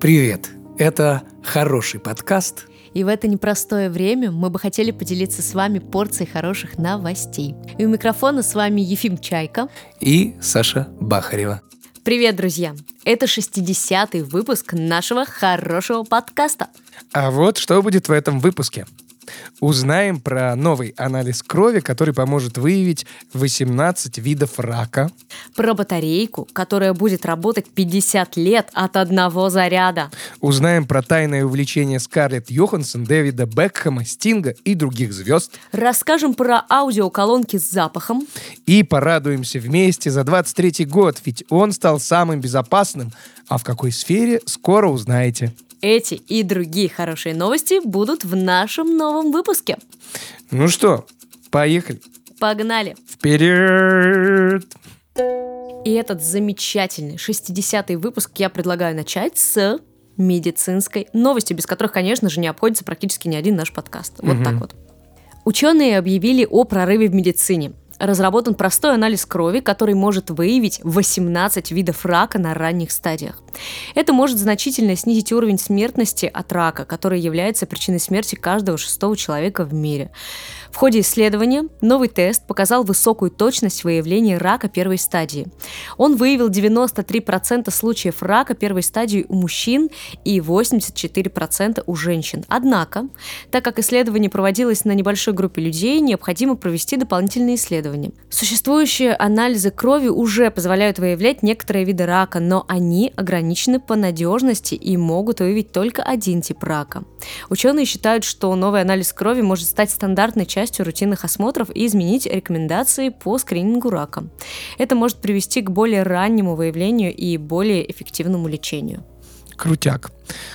Привет! Это хороший подкаст. И в это непростое время мы бы хотели поделиться с вами порцией хороших новостей. И у микрофона с вами Ефим Чайка и Саша Бахарева. Привет, друзья! Это 60-й выпуск нашего хорошего подкаста. А вот что будет в этом выпуске – Узнаем про новый анализ крови, который поможет выявить 18 видов рака. Про батарейку, которая будет работать 50 лет от одного заряда. Узнаем про тайное увлечение Скарлетт Йоханссон, Дэвида Бекхэма, Стинга и других звезд. Расскажем про аудиоколонки с запахом. И порадуемся вместе за 23 год, ведь он стал самым безопасным. А в какой сфере, скоро узнаете. Эти и другие хорошие новости будут в нашем новом выпуске. Ну что, поехали. Погнали. Вперед! И этот замечательный 60-й выпуск я предлагаю начать с медицинской новостью, без которых, конечно же, не обходится практически ни один наш подкаст. Вот угу. так вот. Ученые объявили о прорыве в медицине разработан простой анализ крови, который может выявить 18 видов рака на ранних стадиях. Это может значительно снизить уровень смертности от рака, который является причиной смерти каждого шестого человека в мире. В ходе исследования новый тест показал высокую точность выявления рака первой стадии. Он выявил 93% случаев рака первой стадии у мужчин и 84% у женщин. Однако, так как исследование проводилось на небольшой группе людей, необходимо провести дополнительные исследования. Существующие анализы крови уже позволяют выявлять некоторые виды рака, но они ограничены по надежности и могут выявить только один тип рака. Ученые считают, что новый анализ крови может стать стандартной частью рутинных осмотров и изменить рекомендации по скринингу рака. Это может привести к более раннему выявлению и более эффективному лечению крутяк.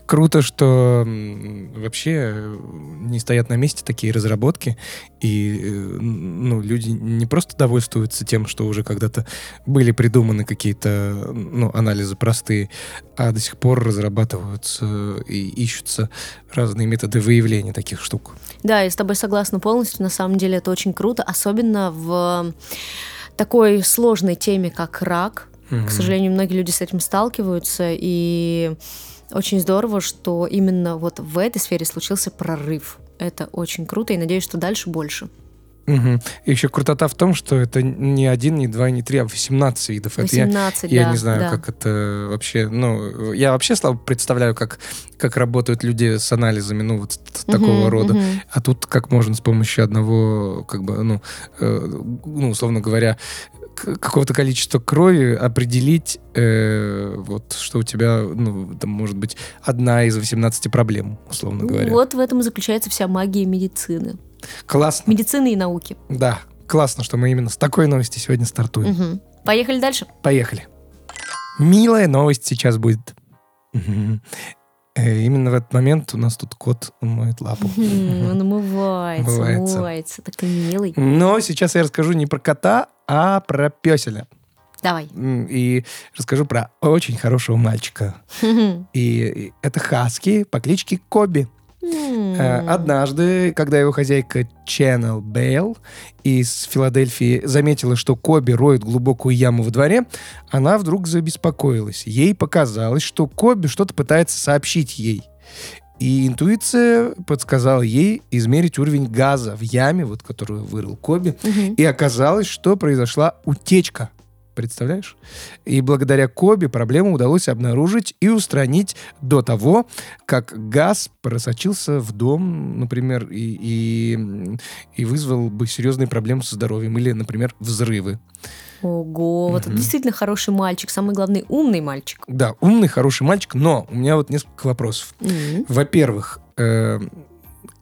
Круто, что вообще не стоят на месте такие разработки, и э, ну, люди не просто довольствуются тем, что уже когда-то были придуманы какие-то ну, анализы простые, а до сих пор разрабатываются и ищутся разные методы выявления таких штук. Да, я с тобой согласна полностью. На самом деле это очень круто, особенно в такой сложной теме, как рак, Угу. К сожалению, многие люди с этим сталкиваются, и очень здорово, что именно вот в этой сфере случился прорыв. Это очень круто, и надеюсь, что дальше больше. Угу. И еще крутота в том, что это не один, не два, не три, а 18 видов. 18, это я, да, я не знаю, да. как это вообще... Ну, я вообще слабо представляю, как, как работают люди с анализами, ну, вот угу, такого рода. Угу. А тут как можно с помощью одного, как бы, ну, э, ну условно говоря, какого-то количества крови определить, э, вот, что у тебя, ну, там, может быть, одна из 18 проблем, условно говоря. Вот в этом и заключается вся магия медицины. Классно. Медицины и науки. Да, классно, что мы именно с такой новости сегодня стартуем. Угу. Поехали дальше? Поехали. Милая новость сейчас будет. Э, именно в этот момент у нас тут кот моет лапу. Он умывается, умывается, такой милый. Но сейчас я расскажу не про кота, а про песеля. Давай. И расскажу про очень хорошего мальчика. И это хаски по кличке Коби. Э, однажды, когда его хозяйка Ченнел Бейл из Филадельфии заметила, что Коби роет глубокую яму во дворе, она вдруг забеспокоилась. Ей показалось, что Коби что-то пытается сообщить ей. И интуиция подсказала ей измерить уровень газа в яме, вот которую вырыл Коби. Угу. И оказалось, что произошла утечка Представляешь? И благодаря Коби проблему удалось обнаружить и устранить до того, как газ просочился в дом, например, и, и, и вызвал бы серьезные проблемы со здоровьем или, например, взрывы. Ого, вот это действительно хороший мальчик, самый главный умный мальчик. Да, умный, хороший мальчик, но у меня вот несколько вопросов. Во-первых, э,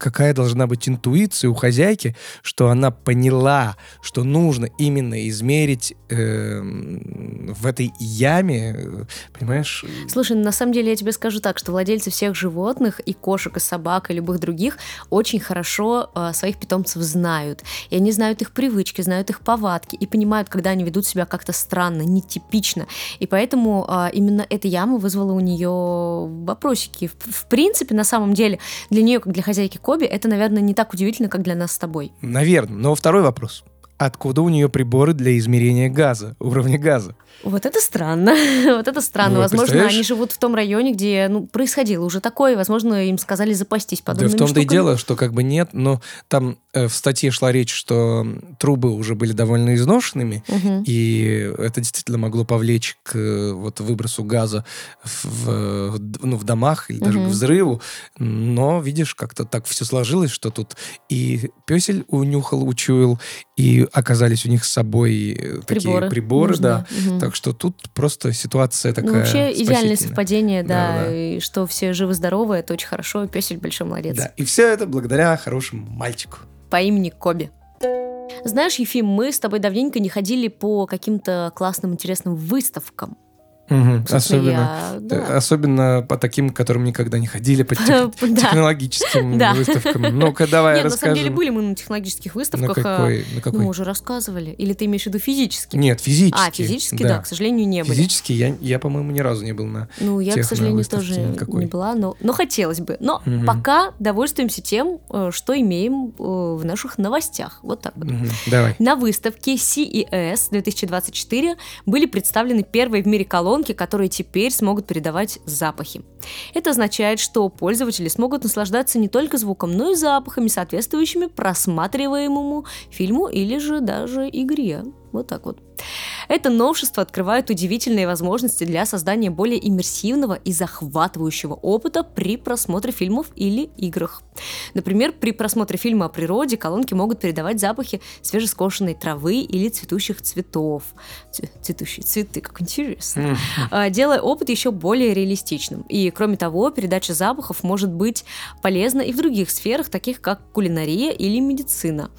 какая должна быть интуиция у хозяйки, что она поняла, что нужно именно измерить э, в этой яме, понимаешь? Слушай, на самом деле я тебе скажу так, что владельцы всех животных, и кошек, и собак, и любых других, очень хорошо э, своих питомцев знают. И они знают их привычки, знают их повадки, и понимают, когда они ведут себя как-то странно, нетипично. И поэтому э, именно эта яма вызвала у нее вопросики. В, в принципе, на самом деле, для нее, как для хозяйки Коби, это, наверное, не так удивительно, как для нас с тобой. Наверное. Но второй вопрос. Откуда у нее приборы для измерения газа, уровня газа. Вот это странно. вот это странно. Ну, возможно, они живут в том районе, где ну, происходило уже такое, возможно, им сказали запастись Да подобными в том-то и дело, что как бы нет, но там э, в статье шла речь, что трубы уже были довольно изношенными, Мгм. и это действительно могло повлечь к э, вот выбросу газа в, в, ну, в домах или даже к Мгм. взрыву. Но, видишь, как-то так все сложилось, что тут и песель унюхал, учуял, и оказались у них с собой э, такие Приборы. приборы, да. Мгм. Так что тут просто ситуация такая Ну, вообще идеальное совпадение, да, Да, да. и что все живы-здоровы, это очень хорошо, песель большой молодец. Да, и все это благодаря хорошему мальчику. По имени Коби. Знаешь, Ефим, мы с тобой давненько не ходили по каким-то классным, интересным выставкам. Собственно, Особенно, я- э, да. особенно по таким, которым никогда не ходили, по тех- технологическим Да. выставкам. Ну-ка, давай Нет, на самом деле расскажем. были мы на технологических На выставках. а, какой? На ну, какой? мы уже рассказывали. Или ты имеешь в виду физически? Нет, физически. А, физически, да. к сожалению, не были. Физически я, я, по-моему, ни разу не был на... Ну, я, к на сожалению, тоже никакой. не была, но, но хотелось бы. Но пока довольствуемся тем, э, что имеем э, в наших новостях. Вот так вот. Давай. На выставке CES 2024 были представлены первые в мире колонки, которые теперь смогут передавать запахи. Это означает, что пользователи смогут наслаждаться не только звуком, но и запахами, соответствующими просматриваемому фильму или же даже игре. Вот так вот. Это новшество открывает удивительные возможности для создания более иммерсивного и захватывающего опыта при просмотре фильмов или играх. Например, при просмотре фильма о природе колонки могут передавать запахи свежескошенной травы или цветущих цветов. Цветущие цветы, как интересно. А, делая опыт еще более реалистичным. И, кроме того, передача запахов может быть полезна и в других сферах, таких как кулинария или медицина.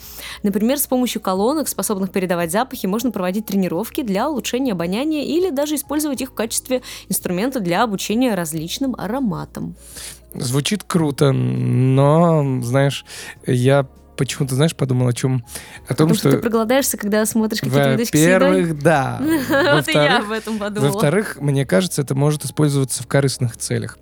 Например, с помощью колонок, способных передавать запахи, можно проводить тренировки для улучшения обоняния или даже использовать их в качестве инструмента для обучения различным ароматам. Звучит круто, но, знаешь, я почему-то, знаешь, подумал о чем? О том, Потому что, что, ты проголодаешься, когда смотришь какие-то видосики во-первых, да. Вот и я об этом подумала. Во-вторых, мне кажется, это может использоваться в корыстных целях.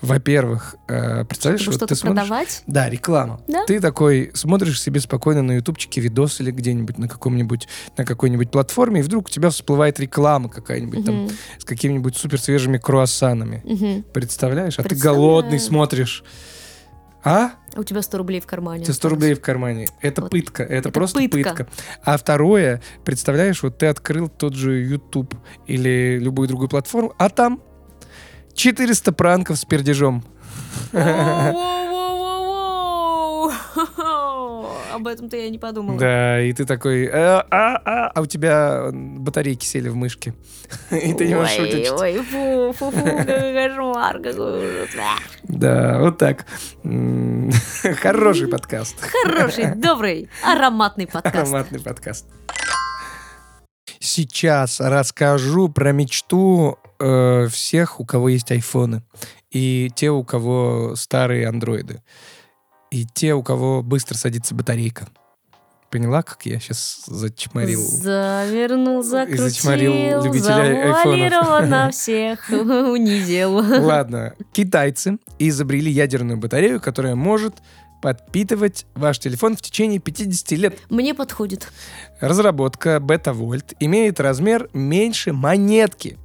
Во-первых, э, представляешь, вот что-то ты смотришь... Да, реклама. Ты такой смотришь себе спокойно на ютубчике видос или где-нибудь на каком-нибудь на какой-нибудь платформе, и вдруг у тебя всплывает реклама какая-нибудь там с какими-нибудь супер свежими круассанами. Представляешь? А ты голодный смотришь. А? У тебя 100 рублей в кармане. У тебя 100 осталось. рублей в кармане. Это Вот. пытка. Это, Это просто пытка. пытка. А второе, представляешь, вот ты открыл тот же YouTube или любую другую платформу, а там 400 пранков с пердежом. Об этом-то я не подумала. Да, и ты такой, «А, а, а, а у тебя батарейки сели в мышке. И ты не можешь Ой, выключить. Ой, фу, фу, фу, кошмар, какой ужас. Да, вот так. Хороший подкаст. Хороший, добрый, ароматный подкаст. Ароматный подкаст. Сейчас расскажу про мечту э, всех, у кого есть айфоны. И те, у кого старые андроиды. И те, у кого быстро садится батарейка. Поняла, как я сейчас зачморил? Завернул, закрутил, зачморил любителей айфонов. завуалировано всех унизил. Ладно, китайцы изобрели ядерную батарею, которая может подпитывать ваш телефон в течение 50 лет. Мне подходит. Разработка бета-вольт имеет размер меньше монетки.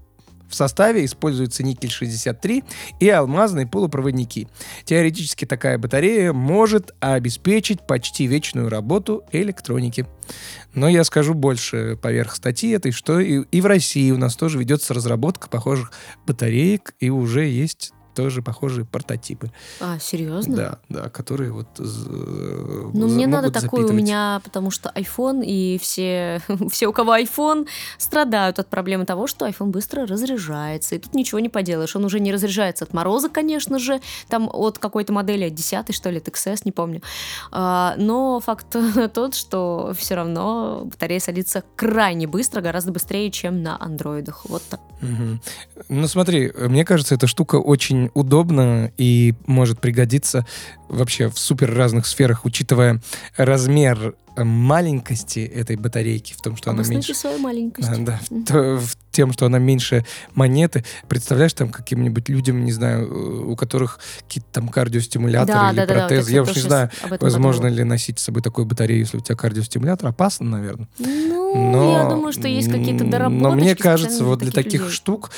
В составе используются никель-63 и алмазные полупроводники. Теоретически такая батарея может обеспечить почти вечную работу электроники. Но я скажу больше поверх статьи этой, что и, и в России у нас тоже ведется разработка похожих батареек, и уже есть тоже похожие прототипы. А, серьезно? Да, да, которые вот... з- Ну, мне надо такой у меня, потому что iPhone, и все, все, у кого iPhone, страдают от проблемы того, что iPhone быстро разряжается. И тут ничего не поделаешь. Он уже не разряжается от мороза, конечно же, там от какой-то модели, от 10 что ли, XS, не помню. А, но факт тот, что все равно батарея садится крайне быстро, гораздо быстрее, чем на андроидах. Вот так. Мгм. Ну смотри, мне кажется, эта штука очень очень удобно и может пригодиться вообще в супер разных сферах, учитывая размер маленькости этой батарейки, в том, что она меньше... свою маленькость. А, да, то, в тем, что она меньше монеты. Представляешь, там каким-нибудь людям, не знаю, у которых какие-то там кардиостимуляторы да, или да, протезы. Да, я уж не знаю, возможно подумала. ли носить с собой такую батарею, если у тебя кардиостимулятор. Опасно, наверное. Ну, но, я думаю, что есть какие-то доработки. Но мне кажется, вот для таких людей. штук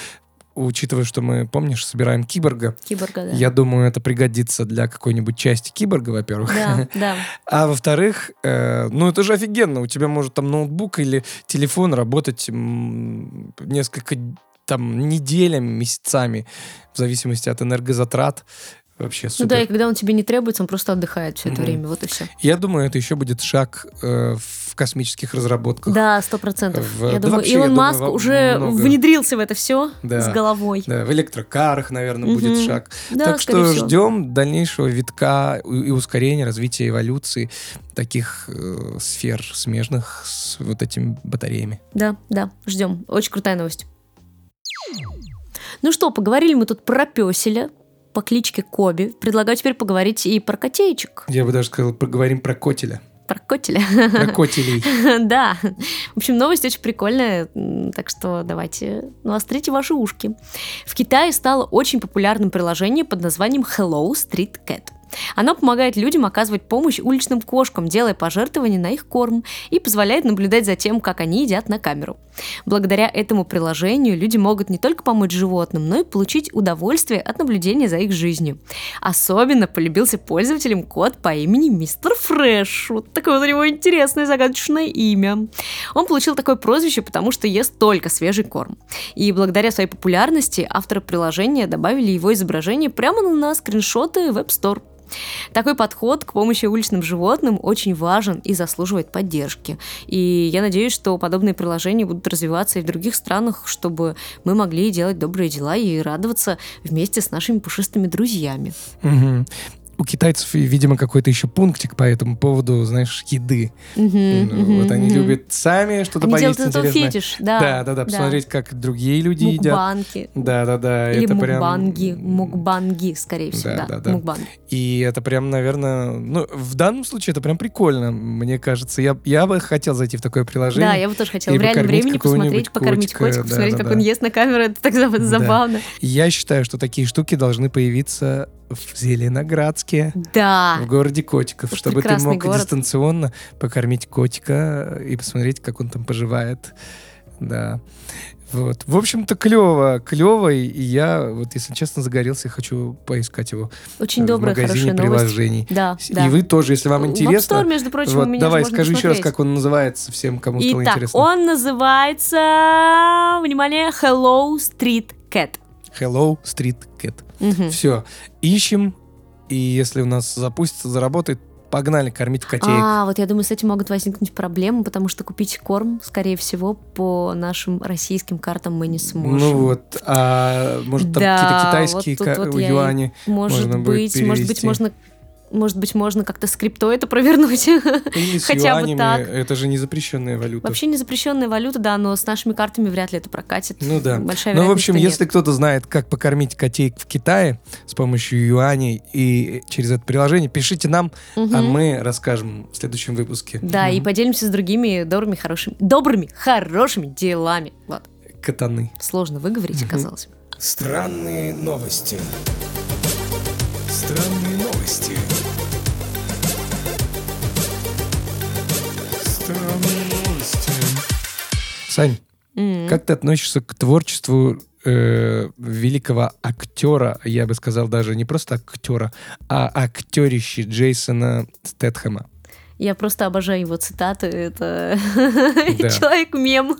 учитывая, что мы, помнишь, собираем киборга. Киборга, да. Я думаю, это пригодится для какой-нибудь части киборга, во-первых. Да, да. А во-вторых, э, ну это же офигенно. У тебя может там ноутбук или телефон работать несколько там неделями, месяцами, в зависимости от энергозатрат. Вообще супер. Ну да, и когда он тебе не требуется, он просто отдыхает все это mm-hmm. время. Вот и все. Я думаю, это еще будет шаг э, в космических разработках. Да, сто процентов. Я да думаю, вообще, Илон я Маск думаю, уже много... внедрился в это все да. с головой. Да, в электрокарах, наверное, mm-hmm. будет шаг. Да, так что всего. ждем дальнейшего витка и ускорения развития эволюции таких э, сфер смежных с вот этими батареями. Да, да, ждем. Очень крутая новость. Ну что, поговорили мы тут про песеля, по кличке Коби. Предлагаю теперь поговорить и про котеечек. Я бы даже сказал, поговорим про котеля. Про котеля. Про котелей. Да. В общем, новость очень прикольная, так что давайте навострите ваши ушки. В Китае стало очень популярным приложение под названием Hello Street Cat – оно помогает людям оказывать помощь уличным кошкам, делая пожертвования на их корм и позволяет наблюдать за тем, как они едят на камеру. Благодаря этому приложению люди могут не только помочь животным, но и получить удовольствие от наблюдения за их жизнью. Особенно полюбился пользователям кот по имени Мистер Фрэш. Вот такое вот у него интересное загадочное имя. Он получил такое прозвище, потому что ест только свежий корм. И благодаря своей популярности авторы приложения добавили его изображение прямо на скриншоты в App Store. Такой подход к помощи уличным животным очень важен и заслуживает поддержки. И я надеюсь, что подобные приложения будут развиваться и в других странах, чтобы мы могли делать добрые дела и радоваться вместе с нашими пушистыми друзьями. Угу у китайцев, видимо, какой-то еще пунктик по этому поводу, знаешь, еды. Uh-huh, вот uh-huh, они uh-huh. любят сами что-то они поесть делают интересное. фетиш, да. Да, да, да, посмотреть, да. как другие люди Мукбанки. едят. Да, да, да. Или это мукбанги, прям... мукбанги, скорее всего, да, да, да, мукбанги. И это прям, наверное, ну, в данном случае это прям прикольно, мне кажется. Я, я бы хотел зайти в такое приложение. Да, я бы тоже хотела в реальном времени посмотреть, покормить котика, да, посмотреть, да, как да. он ест на камеру, это так забавно. Да. Я считаю, что такие штуки должны появиться в Зеленоградске. Да. В городе котиков, Это чтобы ты мог город. дистанционно покормить котика и посмотреть, как он там поживает. Да. Вот. В общем-то, клево, клево, и я, вот, если честно, загорелся, хочу поискать его Очень добрая, в магазине приложений. Да, и да. вы тоже, если вам интересно. В Store, между прочим, вот, у меня Давай, скажи еще раз, как он называется, всем, кому Итак, стало интересно. он называется, внимание, Hello Street Cat. Hello Street Cat. Угу. Все, ищем, и если у нас запустится, заработает, погнали кормить котей. А, вот я думаю, с этим могут возникнуть проблемы, потому что купить корм, скорее всего, по нашим российским картам мы не сможем. Ну вот, а может там да, какие-то китайские вот вот юани может быть, может быть, можно может быть, можно как-то скрипто это провернуть. С Хотя юанями, бы так. Это же не запрещенная валюта. Вообще не запрещенная валюта, да, но с нашими картами вряд ли это прокатит. Ну да. Большая ну, в общем, если кто-то знает, как покормить котей в Китае с помощью юаней и через это приложение, пишите нам, угу. а мы расскажем в следующем выпуске. Да, угу. и поделимся с другими добрыми, хорошими, добрыми, хорошими делами. Вот. Катаны. Сложно выговорить, угу. оказалось. Странные новости. Странные новости. Сань, mm-hmm. как ты относишься к творчеству э, великого актера, я бы сказал даже не просто актера, а актерищи Джейсона Стэтхэма? Я просто обожаю его цитаты. Это да. человек-мем.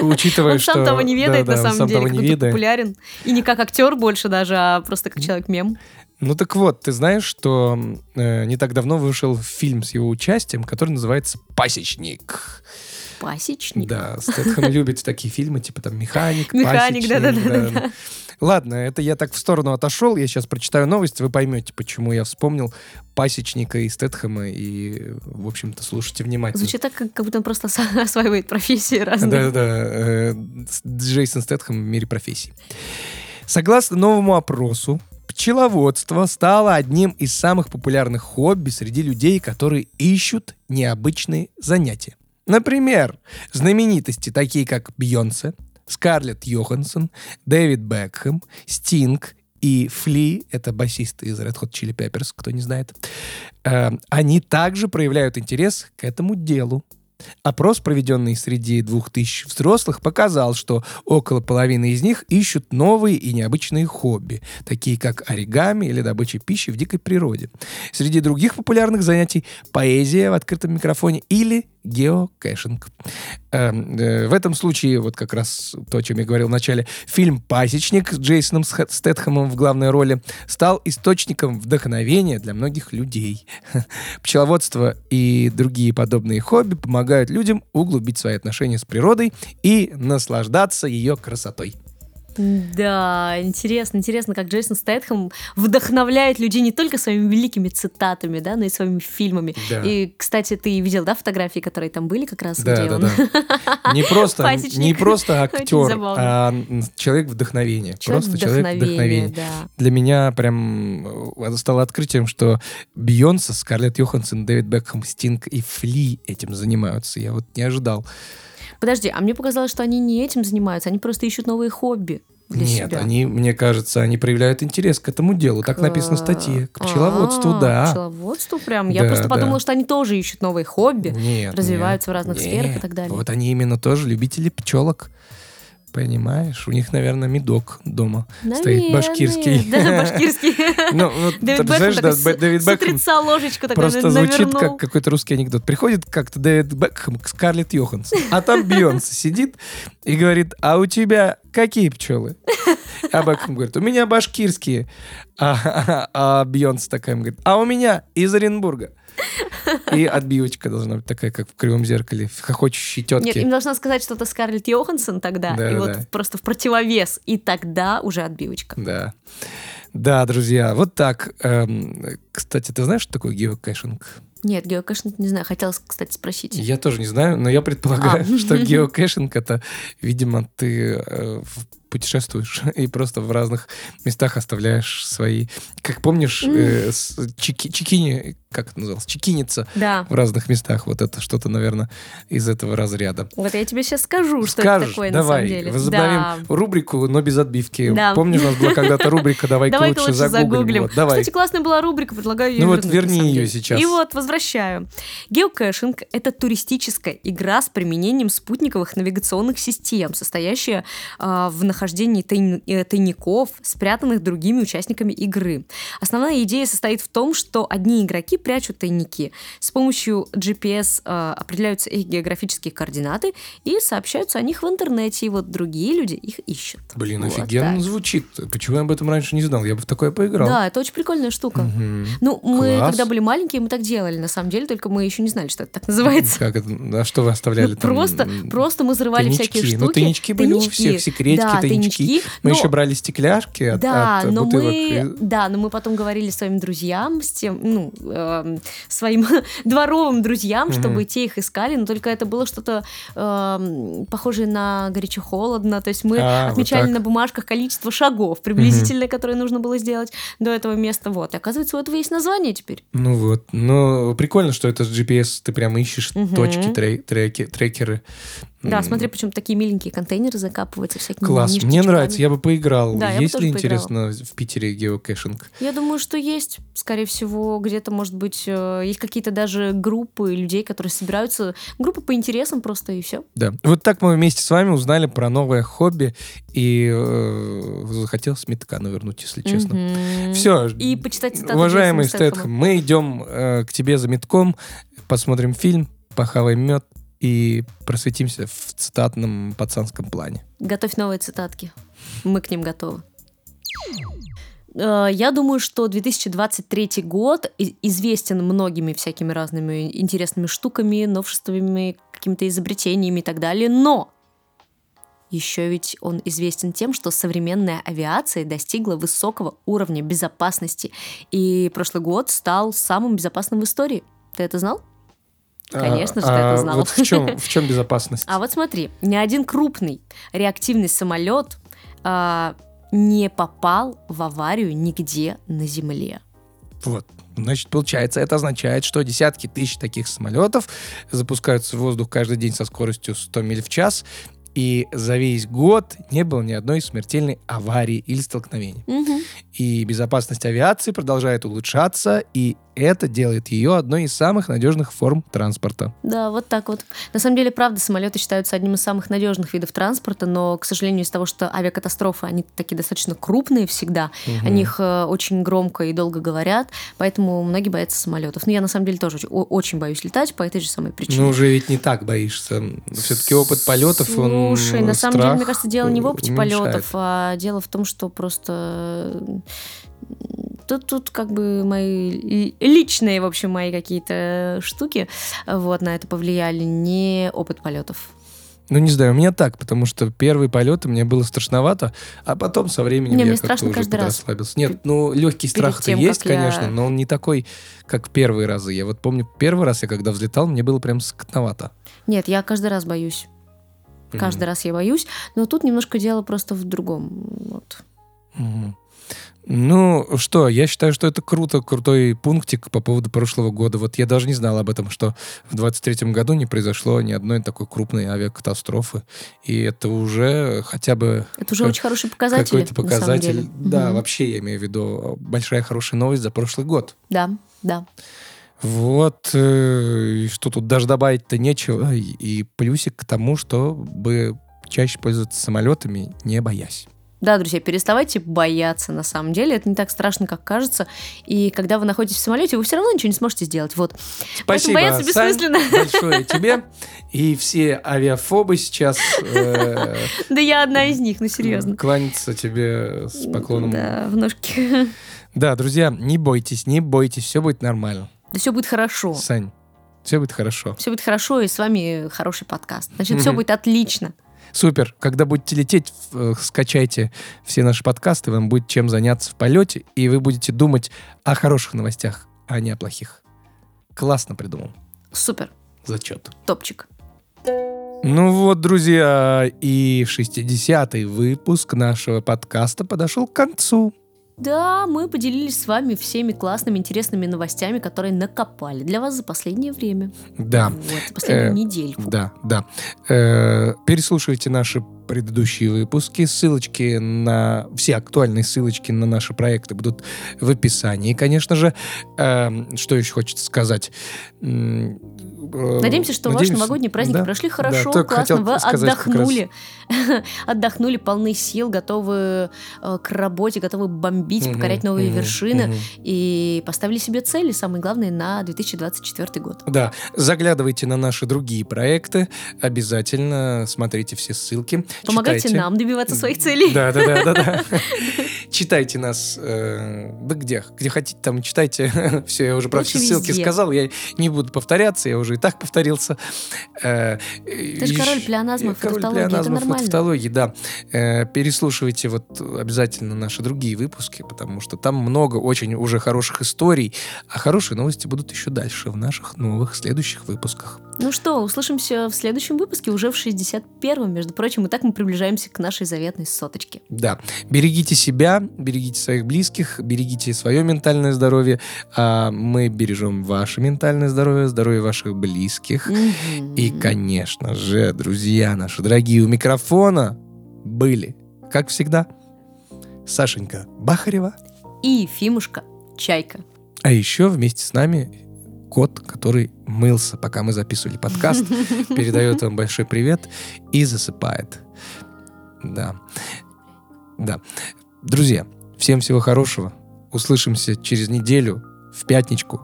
Учитывая, он что... сам того не ведает, да, на да, самом деле, как будто популярен. И не как актер больше даже, а просто как человек-мем. Ну так вот, ты знаешь, что э, не так давно вышел фильм с его участием, который называется «Пасечник». Пасечник? Да, Стэтхэм любит такие фильмы, типа там «Механик», «Механик», да-да-да. Ладно, это я так в сторону отошел, я сейчас прочитаю новость, вы поймете, почему я вспомнил пасечника и Стэтхэма, и, в общем-то, слушайте внимательно. Звучит так, как будто он просто осваивает профессии разные. Да-да-да, э, Джейсон Стэтхэм в мире профессий. Согласно новому опросу, пчеловодство стало одним из самых популярных хобби среди людей, которые ищут необычные занятия. Например, знаменитости, такие как Бейонсе, Скарлетт Йоханссон, Дэвид Бекхэм, Стинг и Фли, это басист из Red Hot Chili Peppers, кто не знает, э, они также проявляют интерес к этому делу. Опрос, проведенный среди 2000 взрослых, показал, что около половины из них ищут новые и необычные хобби, такие как оригами или добыча пищи в дикой природе. Среди других популярных занятий — поэзия в открытом микрофоне или геокэшинг. Эм, э, в этом случае, вот как раз то, о чем я говорил в начале, фильм «Пасечник» с Джейсоном Стэтхэмом в главной роли стал источником вдохновения для многих людей. Пчеловодство и другие подобные хобби помогают людям углубить свои отношения с природой и наслаждаться ее красотой. Да, интересно, интересно, как Джейсон Стэтхэм вдохновляет людей не только своими великими цитатами, да, но и своими фильмами. Да. И, кстати, ты видел, да, фотографии, которые там были как раз, Да, где да, он... да. Не просто, Пасечник. не просто актер, а человек вдохновения. Человек просто человек вдохновения, да. Для меня прям э, стало открытием, что Бейонсе, Скарлетт Йоханссон, Дэвид Бекхэм, Стинг и Фли этим занимаются. Я вот не ожидал. Подожди, а мне показалось, что они не этим занимаются, они просто ищут новые хобби для Нет, себя. они, мне кажется, они проявляют интерес к этому делу. Так написано в статье. К пчеловодству, А, да. К пчеловодству прям. Я Да, просто да. подумала, что они тоже ищут новые хобби, Нет, развиваются нет, в разных нет. сферах и так далее. Вот они именно тоже любители пчелок. Понимаешь? У них, наверное, медок дома стоит Наверное. башкирский. Да, башкирский. Ну, вот Дэвид Бекхэм Дэвид Бекхэм ложечку такой просто звучит как какой-то русский анекдот. Приходит как-то Дэвид Бекхэм к Скарлетт Йоханссон, а там Бейонсе сидит и говорит, а у тебя какие пчелы? А Бекхэм говорит, у меня башкирские. А, а, а Бейонсе такая говорит, а у меня из Оренбурга. И отбивочка должна быть такая, как в кривом зеркале, в хохочущей Нет, им должна сказать что-то Скарлетт Йоханссон тогда, Да, и да, вот да. просто в противовес, и тогда уже отбивочка. Да. Да, друзья, вот так. Эм, Кстати, ты знаешь, что такое геокэшинг? Нет, геокэшинг не знаю, хотела, кстати, спросить. Я тоже не знаю, но я предполагаю, А. что геокэшинг это, видимо, ты э, в- путешествуешь и просто в разных местах оставляешь свои. Как помнишь, э, с- чеки- чекини, как это называлось? Чекиниться Да. в разных местах. Вот это что-то, наверное, из этого разряда. Вот я тебе сейчас скажу, что Скажешь, это такое давай, на самом деле. возобновим Да. рубрику, но без отбивки. Да. Помнишь, у нас была когда-то рубрика «Давай-ка Давай-ка лучше лучше загуглим». загуглим. Вот, давай. Кстати, классная была рубрика, предлагаю ее Ну вот вернуть, верни на самом ее сейчас. И вот, возвращаю. Геокэшинг — это туристическая игра с применением спутниковых навигационных систем, состоящая а, в нахождении тайн- э, тайников, спрятанных другими участниками игры. Основная идея состоит в том, что одни игроки прячут тайники. С помощью GPS а, определяются их географические координаты и сообщаются о них в интернете, и вот другие люди их ищут. Блин, Вот офигенно так. звучит. Почему я об этом раньше не знал? Я бы в такое поиграл. Да, это очень прикольная штука. Мгм. Ну, мы, Класс. когда были маленькие, мы так делали, на самом деле, только мы еще не знали, что это так называется. Как это? А что вы оставляли Ну, там? просто, просто мы взрывали тайнички. всякие штуки. Ну, тайнички были у всех, секретики, да, тайнички. Мы но- еще брали стекляшки от, да, от но бутылок. мы, да, но мы потом говорили своим друзьям, с тем, ну, эм, своим дворовым друзьям, Мгм. чтобы те их искали, но только это было что-то эм, похожее на горячо-холодно, то есть мы А, вот отмечали так. на бумажках количество шагов приблизительно, которые нужно было сделать до этого места, вот. И оказывается, у этого есть название теперь. Ну вот. Ну, прикольно, что это с GPS. Ты прямо ищешь Мгм. точки, трей- треки, трекеры. Да, М, смотри, причем такие миленькие контейнеры закапываются всякими Класс. Мне нравится. Я бы поиграл. Да, есть тоже ли, поиграла. интересно, в Питере геокэшинг? Я думаю, что есть, скорее всего, где-то, может быть, э, есть какие-то даже группы людей, которые собираются, группы по интересам просто, и все. Да. Вот так мы вместе с вами узнали про новое хобби. И э, захотелось медка навернуть, если честно. Все. И почитать цитаты Уважаемый. Стэтхэм, мы идем э, к тебе за медком, посмотрим фильм, похаваем мед и просветимся в цитатном пацанском плане. Готовь новые цитатки. Мы к ним готовы. Э, Я думаю, что 2023 год известен многими всякими разными интересными штуками, новшествами, какими-то изобретениями и так далее, но еще ведь он известен тем, что современная авиация достигла высокого уровня безопасности, и прошлый год стал самым безопасным в истории. Ты это знал? Конечно же, ты это знал. А, Вот в чем, в чем безопасность? А вот смотри, ни один крупный реактивный самолет а, не попал в аварию нигде на Земле. Вот. Значит, получается, это означает, что десятки тысяч таких самолетов запускаются в воздух каждый день со скоростью 100 миль в час, и за весь год не было ни одной смертельной аварии или столкновения. Мгм. И безопасность авиации продолжает улучшаться, и это делает ее одной из самых надежных форм транспорта. Да, вот так вот. На самом деле, правда, самолеты считаются одним из самых надежных видов транспорта, но, к сожалению, из-за того, что авиакатастрофы, они такие достаточно крупные всегда, о них э, очень громко и долго говорят, поэтому многие боятся самолетов. Но я, на самом деле, тоже очень, боюсь летать по этой же самой причине. Ну, уже ведь не так боишься. Все-таки опыт полетов, он Слушай, на самом деле, мне кажется, дело не в опыте уменьшает. полетов, а дело в том, что просто тут, тут как бы мои ли- личные, в общем, мои какие-то штуки вот на это повлияли, не опыт полетов. Ну, не знаю, у меня так, потому что первые полеты мне было страшновато, а потом со временем Не, я как-то уже подраслабился. Нет, ну, легкий страх-то есть, как я- конечно, но он не такой, как в первые разы. Я вот помню, первый раз я когда взлетал, мне было прям скотновато. Нет, я каждый раз боюсь. Каждый раз я боюсь, но тут немножко дело просто в другом. Вот. Мгм. Ну, что, я считаю, что это круто, крутой пунктик по поводу прошлого года. Вот я даже не знал об этом, что в 23-м году не произошло ни одной такой крупной авиакатастрофы. И это уже хотя бы Это уже очень хороший показатель. какой-то показатель. Да, Мгм. вообще я имею в виду большая хорошая новость за прошлый год. Да, да. Вот, э, и что тут даже добавить-то нечего. И плюсик к тому, чтобы чаще пользоваться самолетами, не боясь. Да, друзья, переставайте бояться на самом деле. Это не так страшно, как кажется. И когда вы находитесь в самолете, вы все равно ничего не сможете сделать. Вот. Спасибо, бояться Сань, бессмысленно. большое тебе. И все авиафобы сейчас э, Да я одна из них, ну серьезно. кланяться тебе с поклоном. Да, в ножки. Да, друзья, не бойтесь, не бойтесь, все будет нормально. Да все будет хорошо. Сань, все будет хорошо. Все будет хорошо, и с вами хороший подкаст. Значит, все будет отлично. Супер. Когда будете лететь, э, скачайте все наши подкасты, вам будет чем заняться в полете, и вы будете думать о хороших новостях, а не о плохих. Классно придумал. Супер. Зачет. Топчик. Ну вот, друзья, и 60-й выпуск нашего подкаста подошел к концу. Да, мы поделились с вами всеми классными, интересными новостями, которые накопали для вас за последнее время. Да. Вот, последнюю Э, недельку. Да, да. Э, переслушивайте наши предыдущие выпуски. Ссылочки на... Все актуальные ссылочки на наши проекты будут в описании, конечно же. Эм, что еще хочется сказать? Э, Надеемся, что ваши надеемся- новогодние праздники да, прошли да, хорошо, только классно, вы сказать отдохнули. Отдохнули, полны сил, готовы э, к работе, готовы бомбить, Мгм, покорять новые мгм, вершины. мгм. И поставили себе цели, самые главные, на 2024 год. Да, заглядывайте на наши другие проекты, обязательно смотрите все ссылки. Помогайте читайте. нам добиваться своих целей. Да, да, да, да, да. Читайте нас, э, да где, где хотите, там и читайте. Все, я уже про Лучше все ссылки везде. сказал, я не буду повторяться, я уже и так повторился. Э, Ты ж ещё- король плеоназмов и Король тавтологии, это и нормально. тавтологии, да. Э, Переслушивайте вот обязательно наши другие выпуски, потому что там много очень уже хороших историй, а хорошие новости будут еще дальше в наших новых следующих выпусках. Ну что, услышимся в следующем выпуске, уже в 61-м, между прочим. И так мы приближаемся к нашей заветной соточке. Да, берегите себя, берегите своих близких, берегите свое ментальное здоровье, а мы бережем ваше ментальное здоровье, здоровье ваших близких. Мгм. И, конечно же, друзья наши дорогие, у микрофона были, как всегда, Сашенька Бахарева, И Ефимушка Чайка. а еще вместе с нами кот, который мылся, пока мы записывали подкаст, передает вам большой привет и засыпает. Да. Да. Друзья, всем всего хорошего. Услышимся через неделю в пятничку.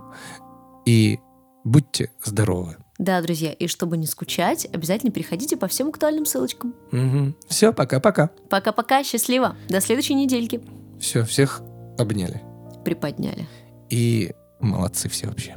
И будьте здоровы. Да, друзья, и чтобы не скучать, обязательно переходите по всем актуальным ссылочкам. Все, пока-пока. Пока-пока, счастливо. До следующей недельки. Все, всех обняли. Приподняли. И молодцы все вообще.